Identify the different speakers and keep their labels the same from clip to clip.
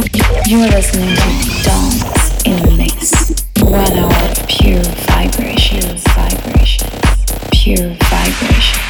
Speaker 1: You, are listening to Dance in the Mix. One hour of pure vibrations, vibrations, pure vibrations.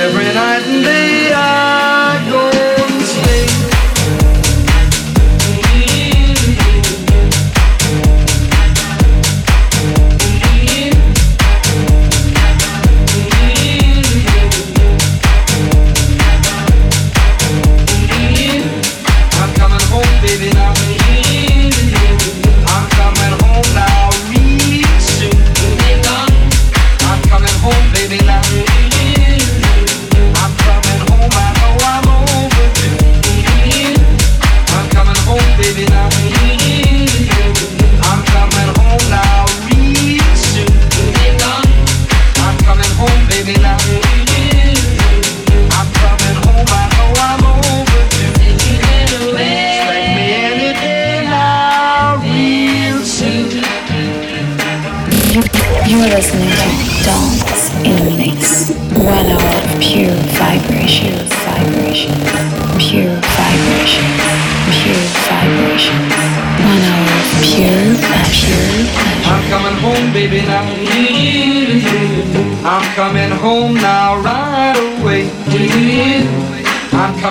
Speaker 2: Every night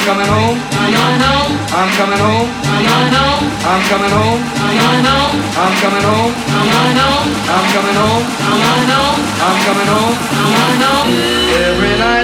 Speaker 2: I'm coming home. I'm coming home. I'm going home. I'm coming home. I'm going home. I'm coming home. I'm going home. I'm coming home. I'm
Speaker 3: going home. I'm coming home. I'm coming home. Every night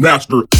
Speaker 3: master.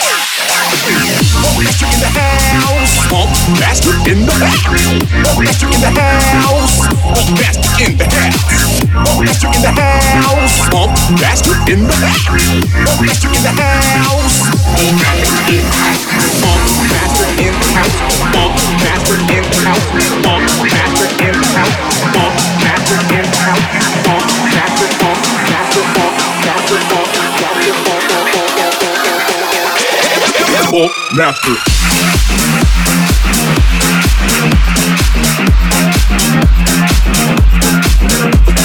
Speaker 3: Master in the house. Funk master in the house. Master in the house. Funk master in the house. Master in the house. Funk master in the house. Master in the house. Funk master in the house. Funk master in the house. Funk master in the house. Funk master in the house.
Speaker 4: Funk
Speaker 3: master in the house. Funk master. Funk master. Funk master. Funk master. Funk master.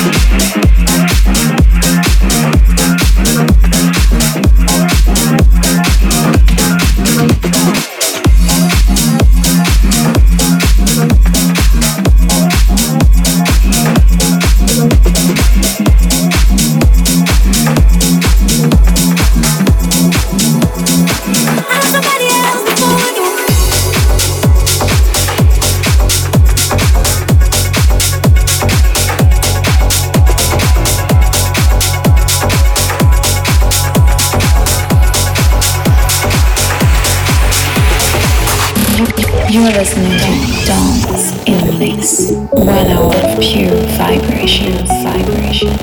Speaker 1: Somebody You
Speaker 5: are listening to Dance in the Mix. One hour of pure vibrations, vibrations,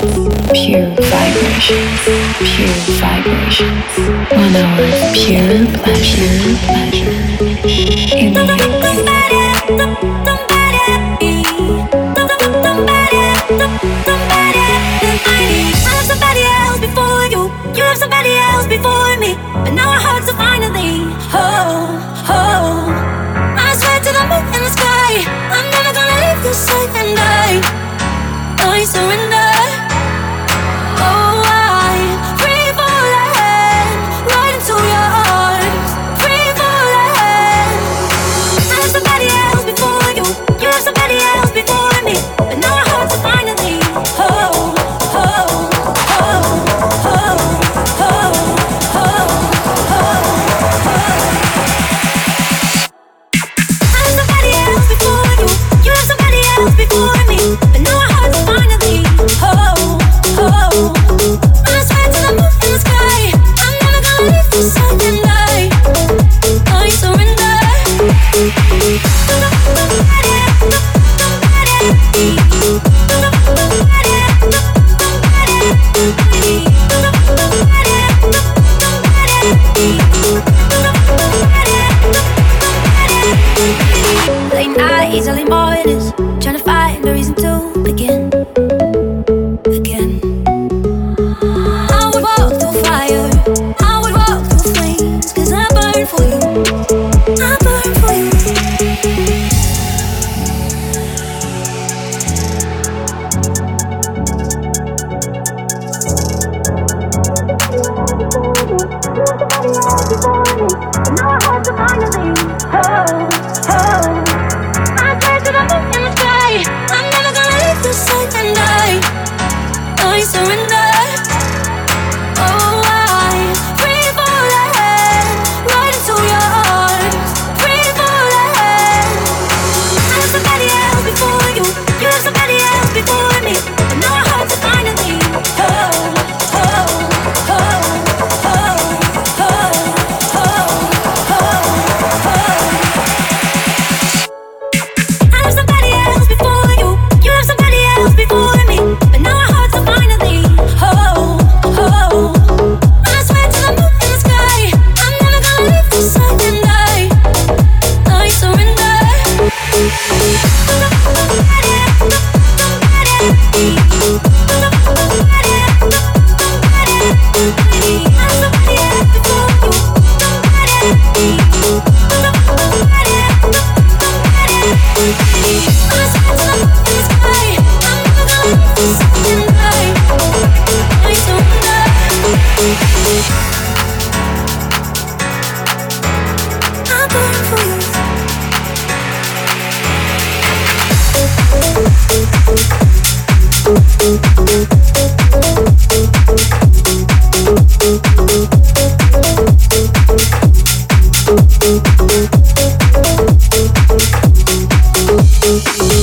Speaker 5: pure vibrations, pure vibrations. One hour of pure pleasure, pleasure. In the mix.
Speaker 6: Música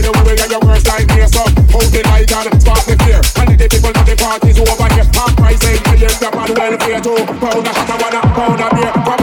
Speaker 6: people at the parties over here. Half price ain't million, step on welfare too. Pound a shot, I wanna pound a beer.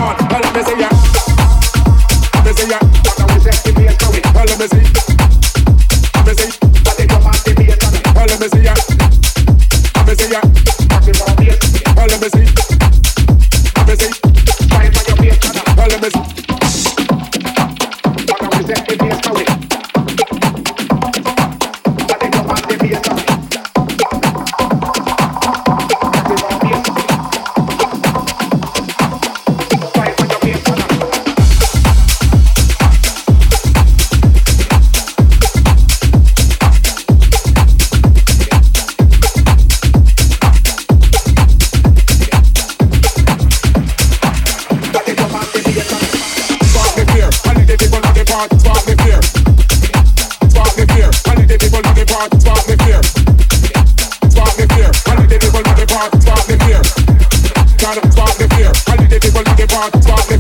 Speaker 7: rock, rock,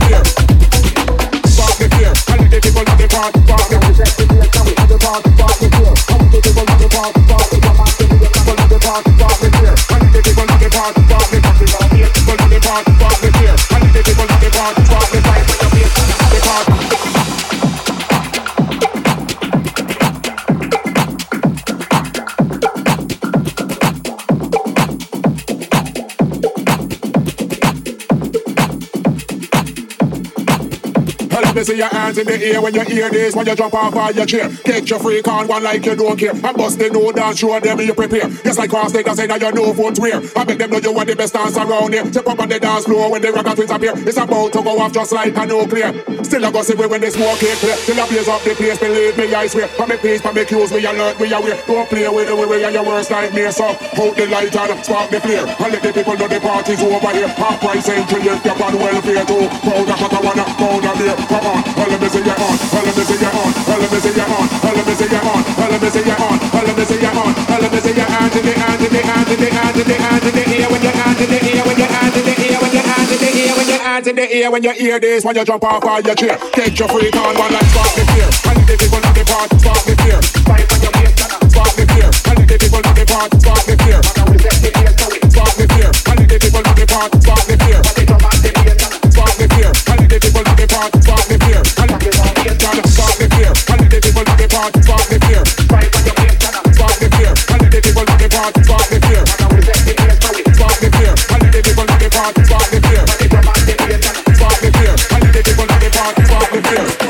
Speaker 6: hands in the air when you hear this. When you jump off of your chair, get your freak on one like you don't care. And bust the no dance, show them you prepare. Just like cross I say that you know footwear. I make them know you are the best dance around here. Step up on the dance floor when the rock twins appear. It's about to go off just like a nuclear. Still I go see when they smoke it clear. Till I blaze up the place, believe me, I swear. For me peace, for me cues, we alert, we aware. Don't play with the way are your worst nightmare. So hold the light and spark the flare. And let the people know the party's over here. Half price entry, if you're on welfare too. Cut a one, powder beer. Come on, well, let me on. You you you you you in the the the the the air when the when the when the when the when you hear this when you jump off of your chair. Get your freak on one like spark the fear. And the people of the party spark the fear. Fight on your face, spark the fear. And the people of the party spark the fear. Spark the fear. And the people of the party spark the fear. Spark people of the party spark the fear. And the people of the party spark the fear. And the people of the party spark the fear. Spark the fear. And the people of the party spark the fear. Spark the fear. And the people of the party spark the fear. Spark the fear. And the people of the party spark the fear.